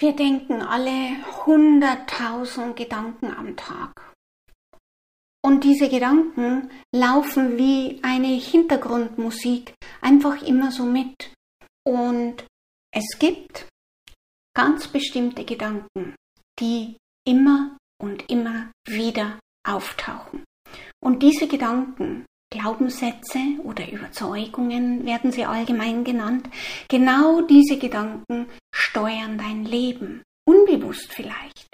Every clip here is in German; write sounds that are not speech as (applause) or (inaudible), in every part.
Wir denken alle hunderttausend Gedanken am Tag. Und diese Gedanken laufen wie eine Hintergrundmusik einfach immer so mit. Und es gibt ganz bestimmte Gedanken, die immer und immer wieder auftauchen. Und diese Gedanken, Glaubenssätze oder Überzeugungen werden sie allgemein genannt, genau diese Gedanken steuern dein Leben, unbewusst vielleicht.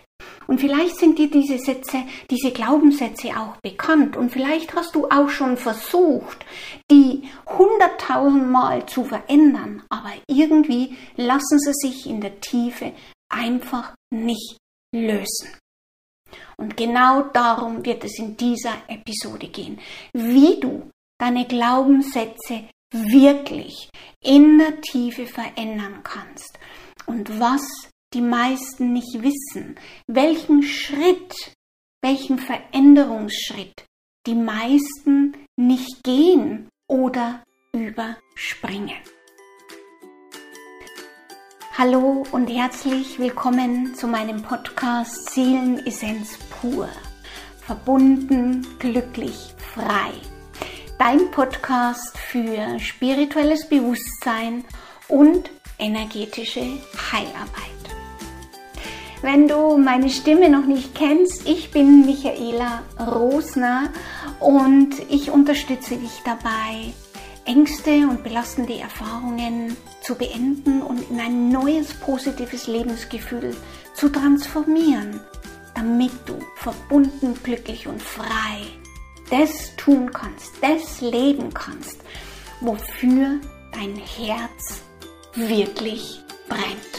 Und vielleicht sind dir diese Sätze, diese Glaubenssätze auch bekannt. Und vielleicht hast du auch schon versucht, die hunderttausendmal zu verändern, aber irgendwie lassen sie sich in der Tiefe einfach nicht lösen. Und genau darum wird es in dieser Episode gehen, wie du deine Glaubenssätze wirklich in der Tiefe verändern kannst und was die meisten nicht wissen, welchen Schritt, welchen Veränderungsschritt die meisten nicht gehen oder überspringen. Hallo und herzlich willkommen zu meinem Podcast Seelenessenz pur. Verbunden, glücklich, frei. Dein Podcast für spirituelles Bewusstsein und energetische Heilarbeit. Wenn du meine Stimme noch nicht kennst, ich bin Michaela Rosner und ich unterstütze dich dabei, Ängste und belastende Erfahrungen zu beenden und in ein neues positives Lebensgefühl zu transformieren, damit du verbunden, glücklich und frei das tun kannst, das leben kannst, wofür dein Herz wirklich brennt.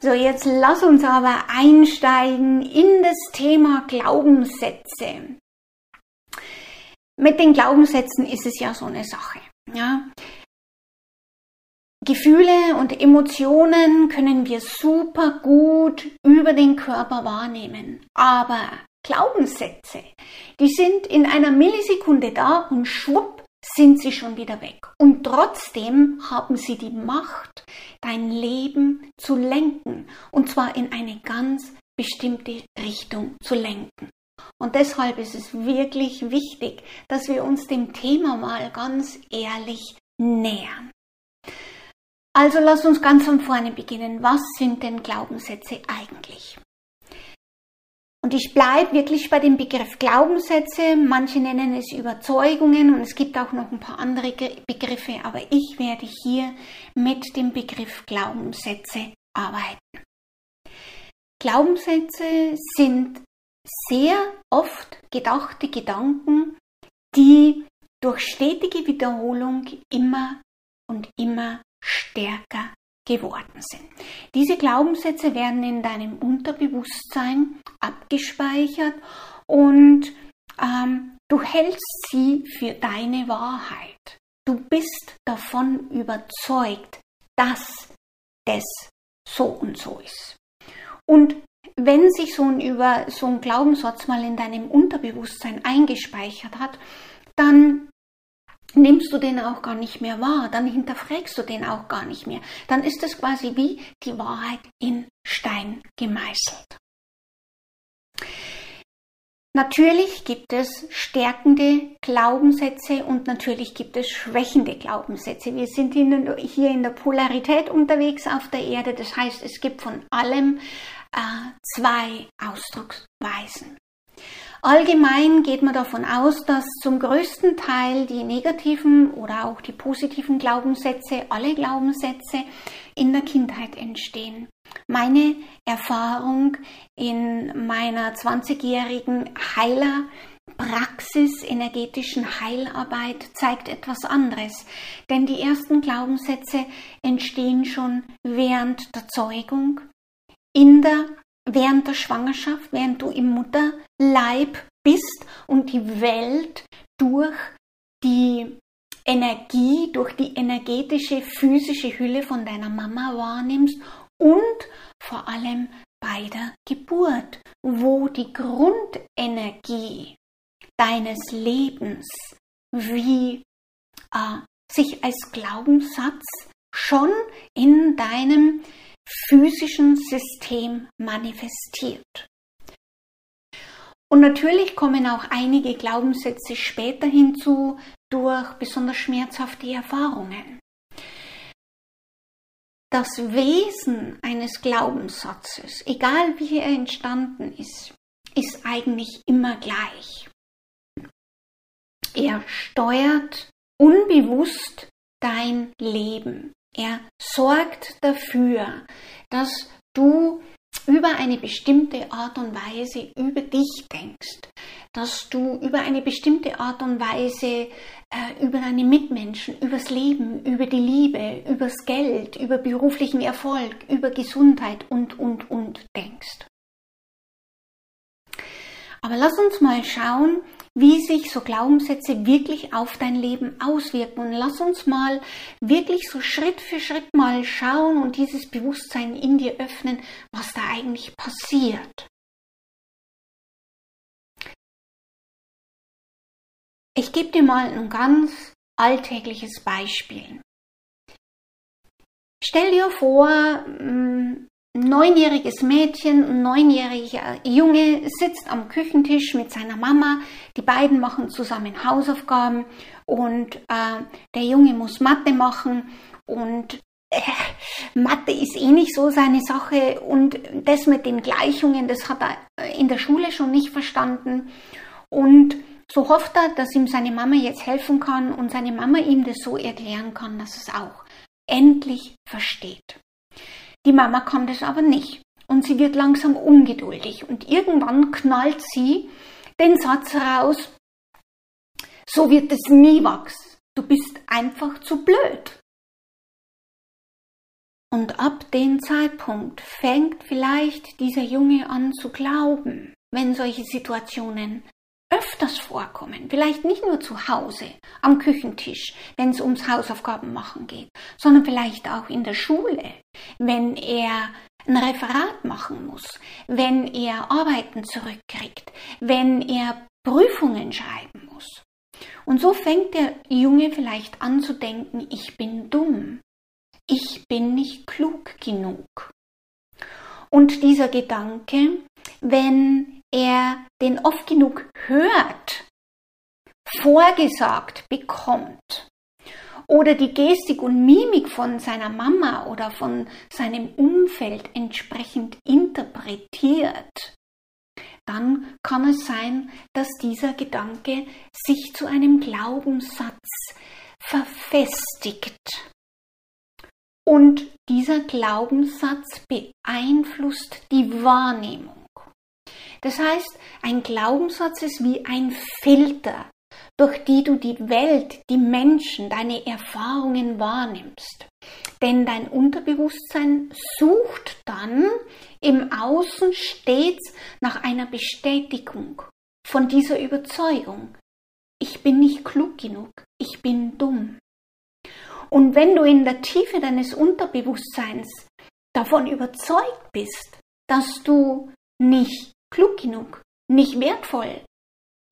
So, jetzt lass uns aber einsteigen in das Thema Glaubenssätze. Mit den Glaubenssätzen ist es ja so eine Sache. Ja? Gefühle und Emotionen können wir super gut über den Körper wahrnehmen. Aber Glaubenssätze, die sind in einer Millisekunde da und schwupp sind sie schon wieder weg. Und trotzdem haben sie die Macht, dein Leben zu lenken. Und zwar in eine ganz bestimmte Richtung zu lenken. Und deshalb ist es wirklich wichtig, dass wir uns dem Thema mal ganz ehrlich nähern. Also lass uns ganz von vorne beginnen. Was sind denn Glaubenssätze eigentlich? Und ich bleibe wirklich bei dem Begriff Glaubenssätze. Manche nennen es Überzeugungen und es gibt auch noch ein paar andere Begriffe, aber ich werde hier mit dem Begriff Glaubenssätze arbeiten. Glaubenssätze sind sehr oft gedachte Gedanken, die durch stetige Wiederholung immer und immer stärker geworden sind. Diese Glaubenssätze werden in deinem Unterbewusstsein abgespeichert und ähm, du hältst sie für deine Wahrheit. Du bist davon überzeugt, dass das so und so ist. Und wenn sich so ein, über, so ein Glaubenssatz mal in deinem Unterbewusstsein eingespeichert hat, dann nimmst du den auch gar nicht mehr wahr, dann hinterfragst du den auch gar nicht mehr. Dann ist es quasi wie die Wahrheit in Stein gemeißelt. Natürlich gibt es stärkende Glaubenssätze und natürlich gibt es schwächende Glaubenssätze. Wir sind hier in der Polarität unterwegs auf der Erde. Das heißt, es gibt von allem äh, zwei Ausdrucksweisen. Allgemein geht man davon aus, dass zum größten Teil die negativen oder auch die positiven Glaubenssätze, alle Glaubenssätze in der Kindheit entstehen. Meine Erfahrung in meiner 20-jährigen Heiler Praxis energetischen Heilarbeit zeigt etwas anderes, denn die ersten Glaubenssätze entstehen schon während der Zeugung, in der während der Schwangerschaft, während du im Mutterleib bist und die Welt durch die Energie, durch die energetische, physische Hülle von deiner Mama wahrnimmst und vor allem bei der Geburt, wo die Grundenergie deines Lebens wie äh, sich als Glaubenssatz schon in deinem physischen System manifestiert. Und natürlich kommen auch einige Glaubenssätze später hinzu durch besonders schmerzhafte Erfahrungen. Das Wesen eines Glaubenssatzes, egal wie er entstanden ist, ist eigentlich immer gleich. Er steuert unbewusst dein Leben. Er sorgt dafür, dass du über eine bestimmte Art und Weise über dich denkst, dass du über eine bestimmte Art und Weise äh, über deine Mitmenschen, übers Leben, über die Liebe, übers Geld, über beruflichen Erfolg, über Gesundheit und, und, und denkst. Aber lass uns mal schauen, wie sich so Glaubenssätze wirklich auf dein Leben auswirken. Und lass uns mal wirklich so Schritt für Schritt mal schauen und dieses Bewusstsein in dir öffnen, was da eigentlich passiert. Ich gebe dir mal ein ganz alltägliches Beispiel. Stell dir vor, mm, neunjähriges Mädchen, ein neunjähriger Junge sitzt am Küchentisch mit seiner Mama. Die beiden machen zusammen Hausaufgaben und äh, der Junge muss Mathe machen und äh, Mathe ist eh nicht so seine Sache und das mit den Gleichungen, das hat er in der Schule schon nicht verstanden und so hofft er, dass ihm seine Mama jetzt helfen kann und seine Mama ihm das so erklären kann, dass es auch endlich versteht. Die Mama kann das aber nicht und sie wird langsam ungeduldig und irgendwann knallt sie den Satz raus, so wird es nie wachsen. Du bist einfach zu blöd. Und ab dem Zeitpunkt fängt vielleicht dieser Junge an zu glauben, wenn solche Situationen öfters vorkommen. Vielleicht nicht nur zu Hause, am Küchentisch, wenn es ums Hausaufgaben machen geht, sondern vielleicht auch in der Schule, wenn er ein Referat machen muss, wenn er Arbeiten zurückkriegt, wenn er Prüfungen schreiben muss. Und so fängt der Junge vielleicht an zu denken, ich bin dumm, ich bin nicht klug genug. Und dieser Gedanke, wenn er den oft genug hört, vorgesagt bekommt oder die Gestik und Mimik von seiner Mama oder von seinem Umfeld entsprechend interpretiert, dann kann es sein, dass dieser Gedanke sich zu einem Glaubenssatz verfestigt. Und dieser Glaubenssatz beeinflusst die Wahrnehmung. Das heißt, ein Glaubenssatz ist wie ein Filter, durch die du die Welt, die Menschen, deine Erfahrungen wahrnimmst. Denn dein Unterbewusstsein sucht dann im Außen stets nach einer Bestätigung von dieser Überzeugung. Ich bin nicht klug genug, ich bin dumm. Und wenn du in der Tiefe deines Unterbewusstseins davon überzeugt bist, dass du nicht klug genug, nicht wertvoll,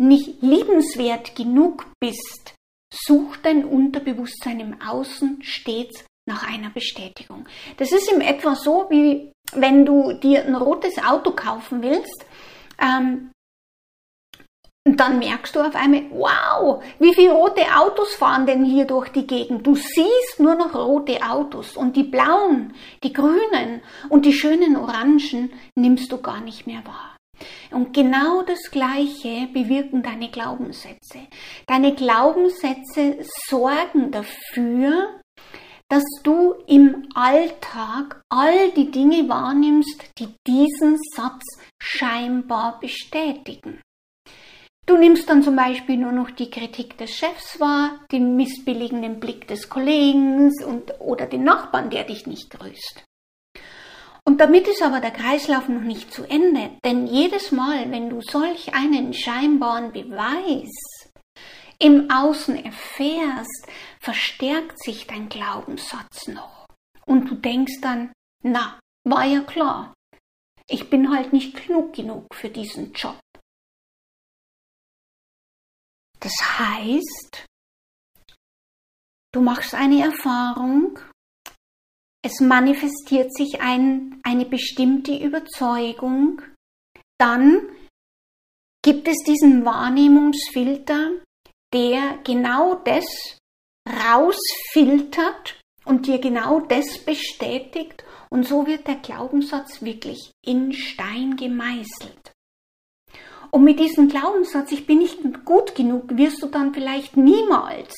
nicht liebenswert genug bist, sucht dein Unterbewusstsein im Außen stets nach einer Bestätigung. Das ist im etwa so, wie wenn du dir ein rotes Auto kaufen willst, ähm, dann merkst du auf einmal, wow, wie viele rote Autos fahren denn hier durch die Gegend? Du siehst nur noch rote Autos und die blauen, die grünen und die schönen Orangen nimmst du gar nicht mehr wahr. Und genau das Gleiche bewirken deine Glaubenssätze. Deine Glaubenssätze sorgen dafür, dass du im Alltag all die Dinge wahrnimmst, die diesen Satz scheinbar bestätigen. Du nimmst dann zum Beispiel nur noch die Kritik des Chefs wahr, den missbilligenden Blick des Kollegen oder den Nachbarn, der dich nicht grüßt. Und damit ist aber der Kreislauf noch nicht zu Ende, denn jedes Mal, wenn du solch einen scheinbaren Beweis im Außen erfährst, verstärkt sich dein Glaubenssatz noch. Und du denkst dann, na, war ja klar, ich bin halt nicht klug genug für diesen Job. Das heißt, du machst eine Erfahrung, es manifestiert sich ein, eine bestimmte Überzeugung, dann gibt es diesen Wahrnehmungsfilter, der genau das rausfiltert und dir genau das bestätigt und so wird der Glaubenssatz wirklich in Stein gemeißelt. Und mit diesem Glaubenssatz, ich bin nicht gut genug, wirst du dann vielleicht niemals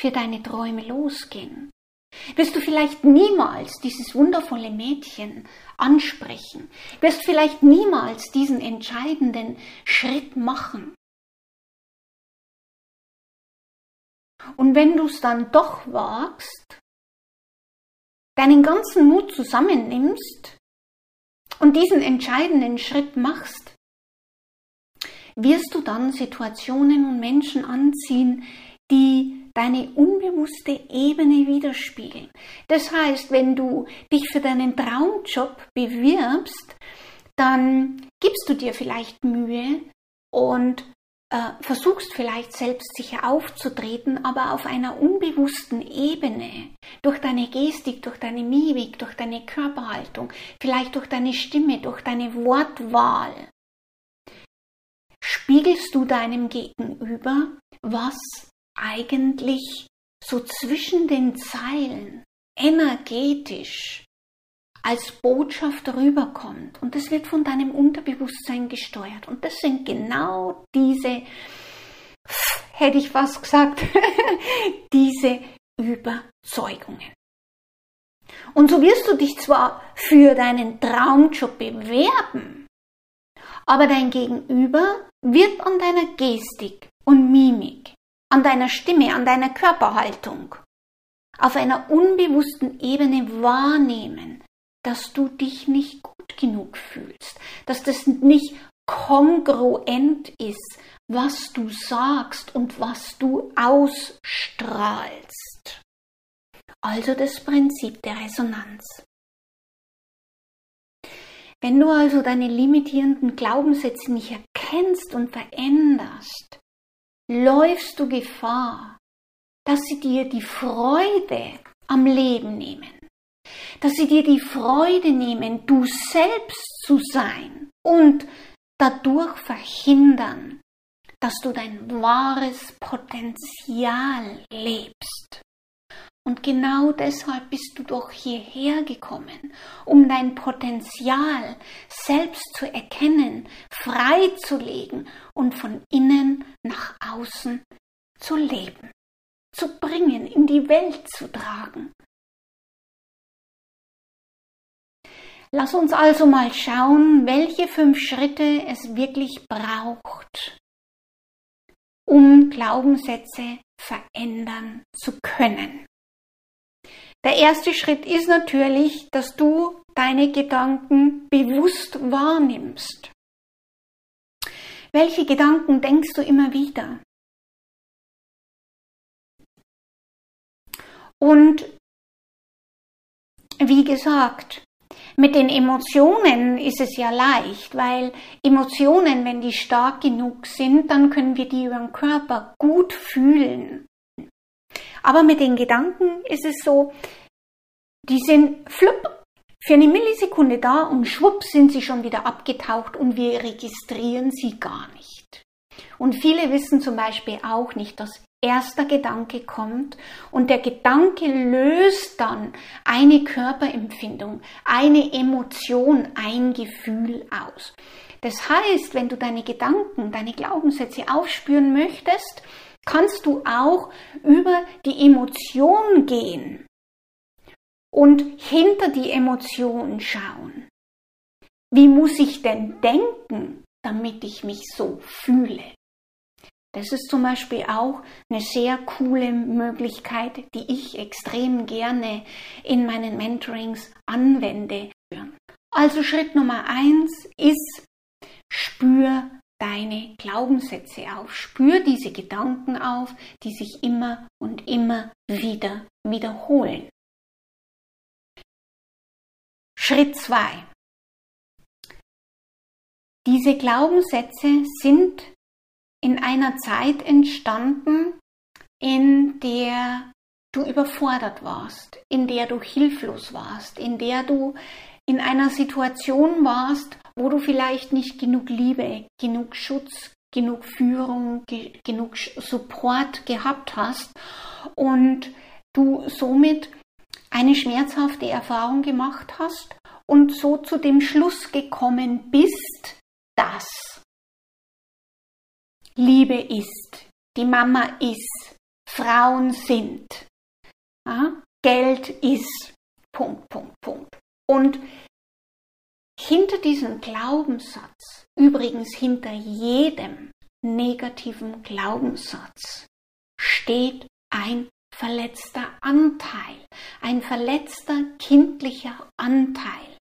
für deine Träume losgehen. Wirst du vielleicht niemals dieses wundervolle Mädchen ansprechen. Wirst vielleicht niemals diesen entscheidenden Schritt machen. Und wenn du es dann doch wagst, deinen ganzen Mut zusammennimmst und diesen entscheidenden Schritt machst, wirst du dann Situationen und Menschen anziehen, die deine unbewusste Ebene widerspiegeln. Das heißt, wenn du dich für deinen Traumjob bewirbst, dann gibst du dir vielleicht Mühe und äh, versuchst vielleicht selbstsicher aufzutreten, aber auf einer unbewussten Ebene, durch deine Gestik, durch deine Mimik, durch deine Körperhaltung, vielleicht durch deine Stimme, durch deine Wortwahl, spiegelst du deinem Gegenüber, was eigentlich so zwischen den Zeilen energetisch als Botschaft rüberkommt. Und das wird von deinem Unterbewusstsein gesteuert. Und das sind genau diese, hätte ich fast gesagt, (laughs) diese Überzeugungen. Und so wirst du dich zwar für deinen Traumjob bewerben, aber dein Gegenüber wird an deiner Gestik und Mimik, an deiner Stimme, an deiner Körperhaltung auf einer unbewussten Ebene wahrnehmen, dass du dich nicht gut genug fühlst, dass das nicht kongruent ist, was du sagst und was du ausstrahlst. Also das Prinzip der Resonanz. Wenn du also deine limitierenden Glaubenssätze nicht erkennst und veränderst, läufst du Gefahr, dass sie dir die Freude am Leben nehmen dass sie dir die Freude nehmen, du selbst zu sein und dadurch verhindern, dass du dein wahres Potenzial lebst. Und genau deshalb bist du doch hierher gekommen, um dein Potenzial selbst zu erkennen, freizulegen und von innen nach außen zu leben, zu bringen, in die Welt zu tragen. Lass uns also mal schauen, welche fünf Schritte es wirklich braucht, um Glaubenssätze verändern zu können. Der erste Schritt ist natürlich, dass du deine Gedanken bewusst wahrnimmst. Welche Gedanken denkst du immer wieder? Und wie gesagt, mit den Emotionen ist es ja leicht, weil Emotionen, wenn die stark genug sind, dann können wir die über den Körper gut fühlen. Aber mit den Gedanken ist es so, die sind flupp für eine Millisekunde da und schwupp sind sie schon wieder abgetaucht und wir registrieren sie gar nicht. Und viele wissen zum Beispiel auch nicht, dass erster Gedanke kommt und der Gedanke löst dann eine Körperempfindung, eine Emotion, ein Gefühl aus. Das heißt, wenn du deine Gedanken, deine Glaubenssätze aufspüren möchtest, kannst du auch über die Emotion gehen und hinter die Emotion schauen. Wie muss ich denn denken, damit ich mich so fühle? Das ist zum Beispiel auch eine sehr coole Möglichkeit, die ich extrem gerne in meinen Mentorings anwende. Also Schritt Nummer eins ist, spür deine Glaubenssätze auf, spür diese Gedanken auf, die sich immer und immer wieder wiederholen. Schritt zwei: Diese Glaubenssätze sind in einer Zeit entstanden, in der du überfordert warst, in der du hilflos warst, in der du in einer Situation warst, wo du vielleicht nicht genug Liebe, genug Schutz, genug Führung, ge genug Support gehabt hast und du somit eine schmerzhafte Erfahrung gemacht hast und so zu dem Schluss gekommen bist, dass Liebe ist, die Mama ist, Frauen sind, ja, Geld ist, Punkt, Punkt, Punkt. Und hinter diesem Glaubenssatz, übrigens hinter jedem negativen Glaubenssatz, steht ein verletzter Anteil, ein verletzter kindlicher Anteil.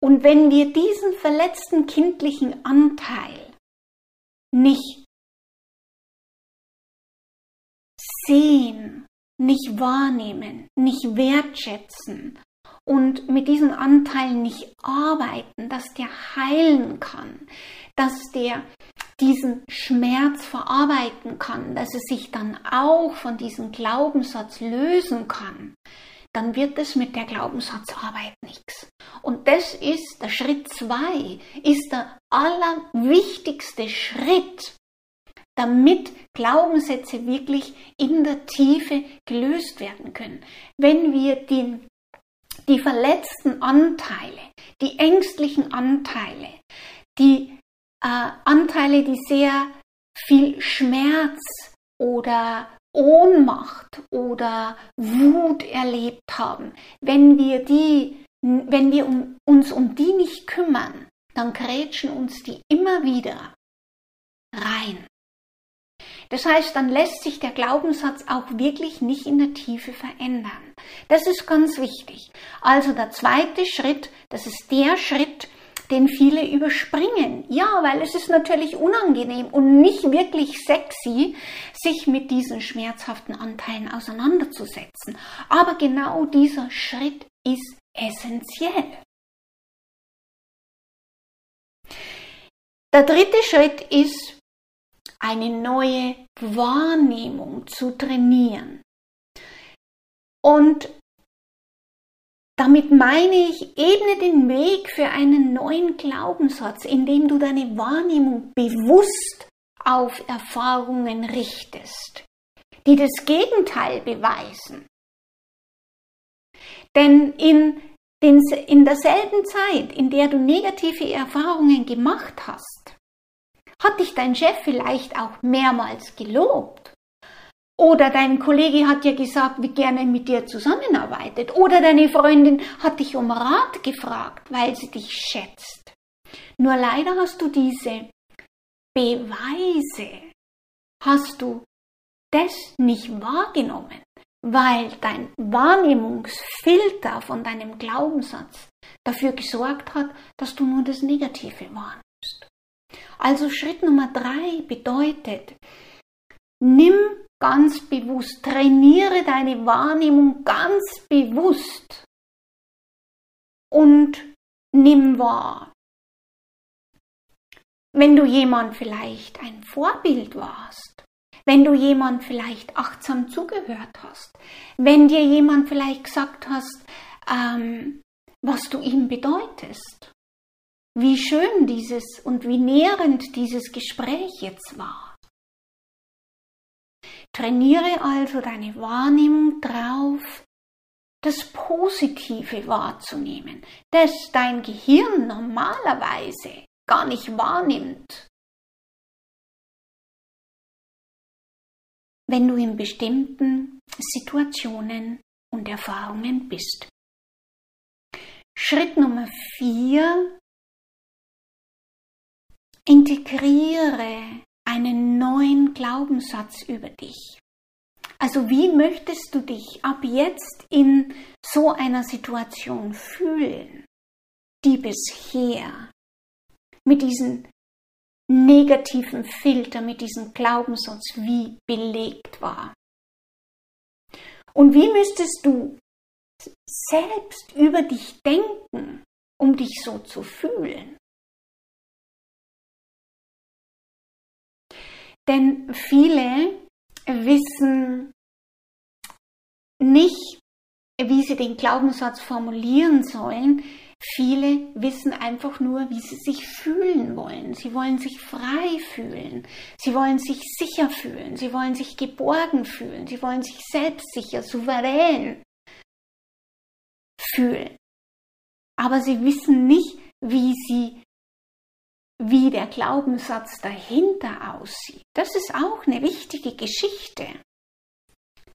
Und wenn wir diesen verletzten kindlichen Anteil nicht sehen, nicht wahrnehmen, nicht wertschätzen und mit diesen Anteilen nicht arbeiten, dass der heilen kann, dass der diesen Schmerz verarbeiten kann, dass er sich dann auch von diesem Glaubenssatz lösen kann, dann wird es mit der Glaubenssatzarbeit nichts. Und das ist der Schritt zwei, ist der allerwichtigste Schritt, damit Glaubenssätze wirklich in der Tiefe gelöst werden können. Wenn wir den, die verletzten Anteile, die ängstlichen Anteile, die äh, Anteile, die sehr viel Schmerz oder Ohnmacht oder Wut erlebt haben, wenn wir die, wenn wir um, uns um die nicht kümmern, dann krätschen uns die immer wieder rein. Das heißt, dann lässt sich der Glaubenssatz auch wirklich nicht in der Tiefe verändern. Das ist ganz wichtig. Also der zweite Schritt, das ist der Schritt, den viele überspringen. Ja, weil es ist natürlich unangenehm und nicht wirklich sexy, sich mit diesen schmerzhaften Anteilen auseinanderzusetzen. Aber genau dieser Schritt ist essentiell. Der dritte Schritt ist, eine neue Wahrnehmung zu trainieren. Und damit meine ich, ebne den Weg für einen neuen Glaubenssatz, indem du deine Wahrnehmung bewusst auf Erfahrungen richtest, die das Gegenteil beweisen. Denn in, den, in derselben Zeit, in der du negative Erfahrungen gemacht hast, hat dich dein Chef vielleicht auch mehrmals gelobt. Oder dein Kollege hat dir gesagt, wie gerne mit dir zusammenarbeitet. Oder deine Freundin hat dich um Rat gefragt, weil sie dich schätzt. Nur leider hast du diese Beweise, hast du das nicht wahrgenommen, weil dein Wahrnehmungsfilter von deinem Glaubenssatz dafür gesorgt hat, dass du nur das Negative wahrnimmst. Also Schritt Nummer drei bedeutet, nimm ganz bewusst. Trainiere deine Wahrnehmung ganz bewusst und nimm wahr. Wenn du jemand vielleicht ein Vorbild warst, wenn du jemand vielleicht achtsam zugehört hast, wenn dir jemand vielleicht gesagt hast, ähm, was du ihm bedeutest, wie schön dieses und wie nährend dieses Gespräch jetzt war. Trainiere also deine Wahrnehmung drauf, das Positive wahrzunehmen, das dein Gehirn normalerweise gar nicht wahrnimmt. Wenn du in bestimmten Situationen und Erfahrungen bist. Schritt Nummer vier. Integriere einen neuen Glaubenssatz über dich. Also wie möchtest du dich ab jetzt in so einer Situation fühlen, die bisher mit diesem negativen Filter, mit diesem Glaubenssatz wie belegt war? Und wie müsstest du selbst über dich denken, um dich so zu fühlen? Denn viele wissen nicht, wie sie den Glaubenssatz formulieren sollen. Viele wissen einfach nur, wie sie sich fühlen wollen. Sie wollen sich frei fühlen. Sie wollen sich sicher fühlen. Sie wollen sich geborgen fühlen. Sie wollen sich selbstsicher, souverän fühlen. Aber sie wissen nicht, wie sie wie der Glaubenssatz dahinter aussieht. Das ist auch eine wichtige Geschichte,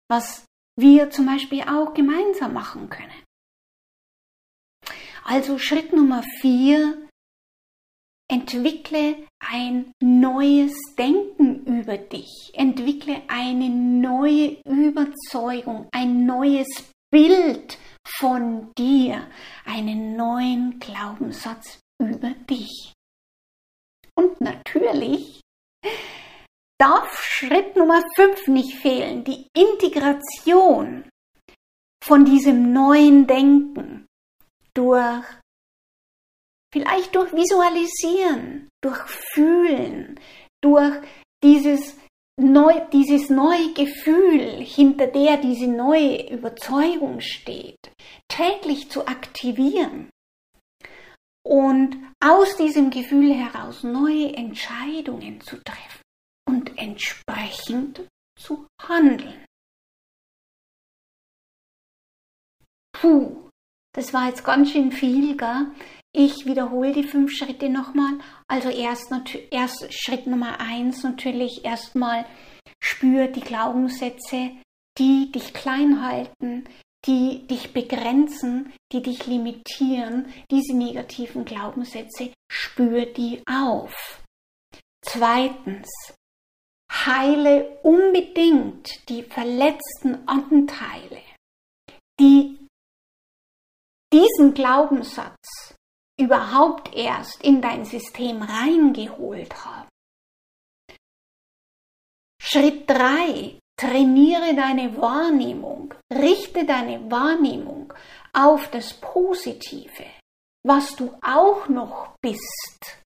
was wir zum Beispiel auch gemeinsam machen können. Also Schritt Nummer vier, entwickle ein neues Denken über dich, entwickle eine neue Überzeugung, ein neues Bild von dir, einen neuen Glaubenssatz über dich. Und natürlich darf Schritt Nummer 5 nicht fehlen, die Integration von diesem neuen Denken durch vielleicht durch Visualisieren, durch Fühlen, durch dieses neu, dieses neue Gefühl, hinter der diese neue Überzeugung steht, täglich zu aktivieren und aus diesem Gefühl heraus neue Entscheidungen zu treffen und entsprechend zu handeln. Puh, das war jetzt ganz schön viel, gell? Ich wiederhole die fünf Schritte nochmal. Also erst, erst Schritt Nummer eins natürlich erstmal spür die Glaubenssätze, die dich klein halten, die dich begrenzen, die dich limitieren, diese negativen Glaubenssätze, spür die auf. Zweitens, heile unbedingt die verletzten Anteile, die diesen Glaubenssatz überhaupt erst in dein System reingeholt haben. Schritt 3. Trainiere deine Wahrnehmung, richte deine Wahrnehmung auf das Positive, was du auch noch bist.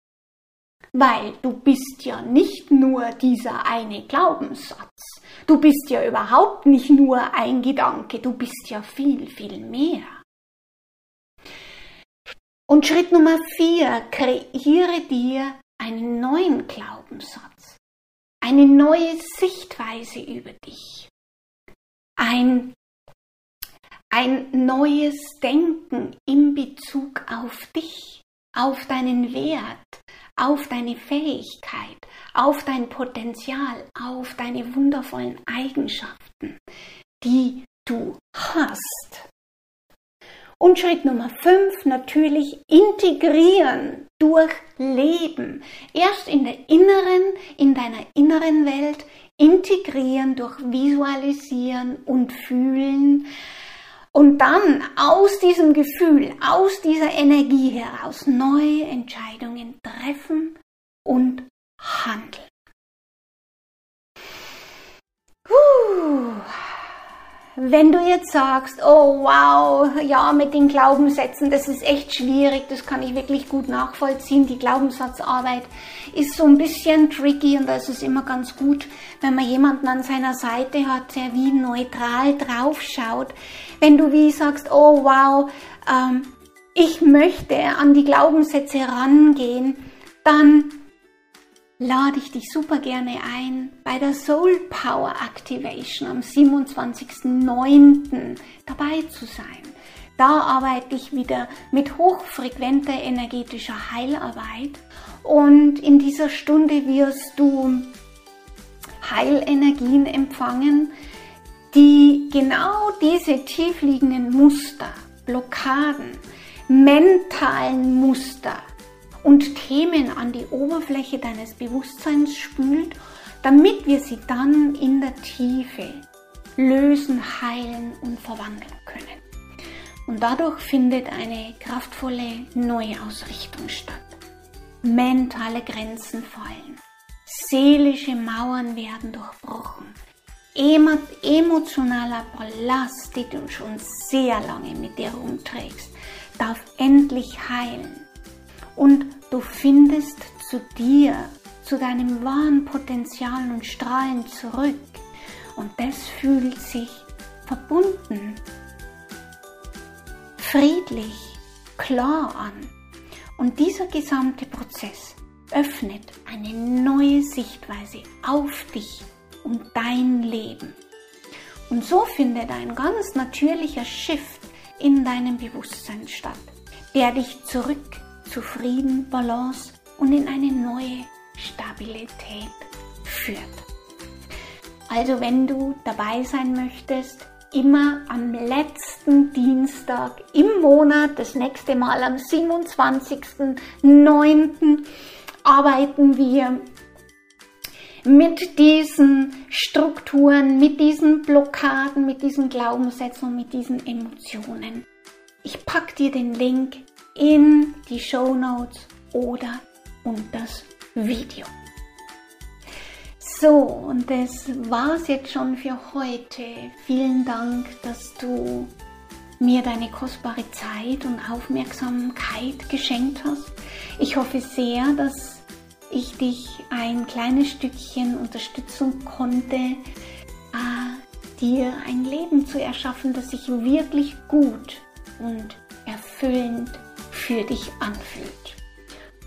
Weil du bist ja nicht nur dieser eine Glaubenssatz. Du bist ja überhaupt nicht nur ein Gedanke, du bist ja viel, viel mehr. Und Schritt Nummer vier, kreiere dir einen neuen Glaubenssatz, eine neue Sichtweise über dich, ein, ein neues Denken in Bezug auf dich, auf deinen Wert, auf deine Fähigkeit, auf dein Potenzial, auf deine wundervollen Eigenschaften, die du hast. Und Schritt Nummer 5 natürlich integrieren durch Leben. Erst in der inneren, in deiner inneren Welt integrieren durch Visualisieren und Fühlen. Und dann aus diesem Gefühl, aus dieser Energie heraus neue Entscheidungen treffen und handeln. Puh. Wenn du jetzt sagst, oh wow, ja, mit den Glaubenssätzen, das ist echt schwierig, das kann ich wirklich gut nachvollziehen. Die Glaubenssatzarbeit ist so ein bisschen tricky und da ist es immer ganz gut, wenn man jemanden an seiner Seite hat, der wie neutral draufschaut. Wenn du wie sagst, oh wow, ähm, ich möchte an die Glaubenssätze rangehen, dann lade ich dich super gerne ein, bei der Soul Power Activation am 27.09. dabei zu sein. Da arbeite ich wieder mit hochfrequenter energetischer Heilarbeit und in dieser Stunde wirst du Heilenergien empfangen, die genau diese tiefliegenden Muster, Blockaden, mentalen Muster, und Themen an die Oberfläche deines Bewusstseins spült, damit wir sie dann in der Tiefe lösen, heilen und verwandeln können. Und dadurch findet eine kraftvolle Neuausrichtung statt. Mentale Grenzen fallen, seelische Mauern werden durchbrochen, emotionaler Ballast, den du schon sehr lange mit dir rumträgst, darf endlich heilen und du findest zu dir, zu deinem wahren Potenzial und Strahlen zurück Und das fühlt sich verbunden, friedlich, klar an. Und dieser gesamte Prozess öffnet eine neue Sichtweise auf dich und dein Leben. Und so findet ein ganz natürlicher Shift in deinem Bewusstsein statt, der dich zurück zu Frieden, Balance und in eine neue Stabilität führt. Also wenn du dabei sein möchtest, immer am letzten Dienstag im Monat, das nächste Mal am 27.09. arbeiten wir mit diesen Strukturen, mit diesen Blockaden, mit diesen Glaubenssätzen und mit diesen Emotionen. Ich packe dir den Link in die Show Notes oder unter das Video. So, und das war's jetzt schon für heute. Vielen Dank, dass du mir deine kostbare Zeit und Aufmerksamkeit geschenkt hast. Ich hoffe sehr, dass ich dich ein kleines Stückchen unterstützen konnte, äh, dir ein Leben zu erschaffen, das sich wirklich gut und erfüllend für dich anfühlt.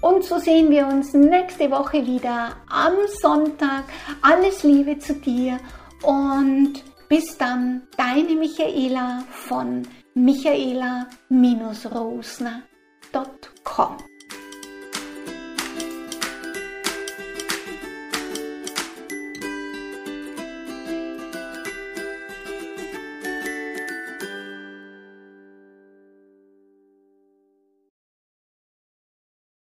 Und so sehen wir uns nächste Woche wieder am Sonntag. Alles Liebe zu dir und bis dann, deine Michaela von michaela-rosner.com.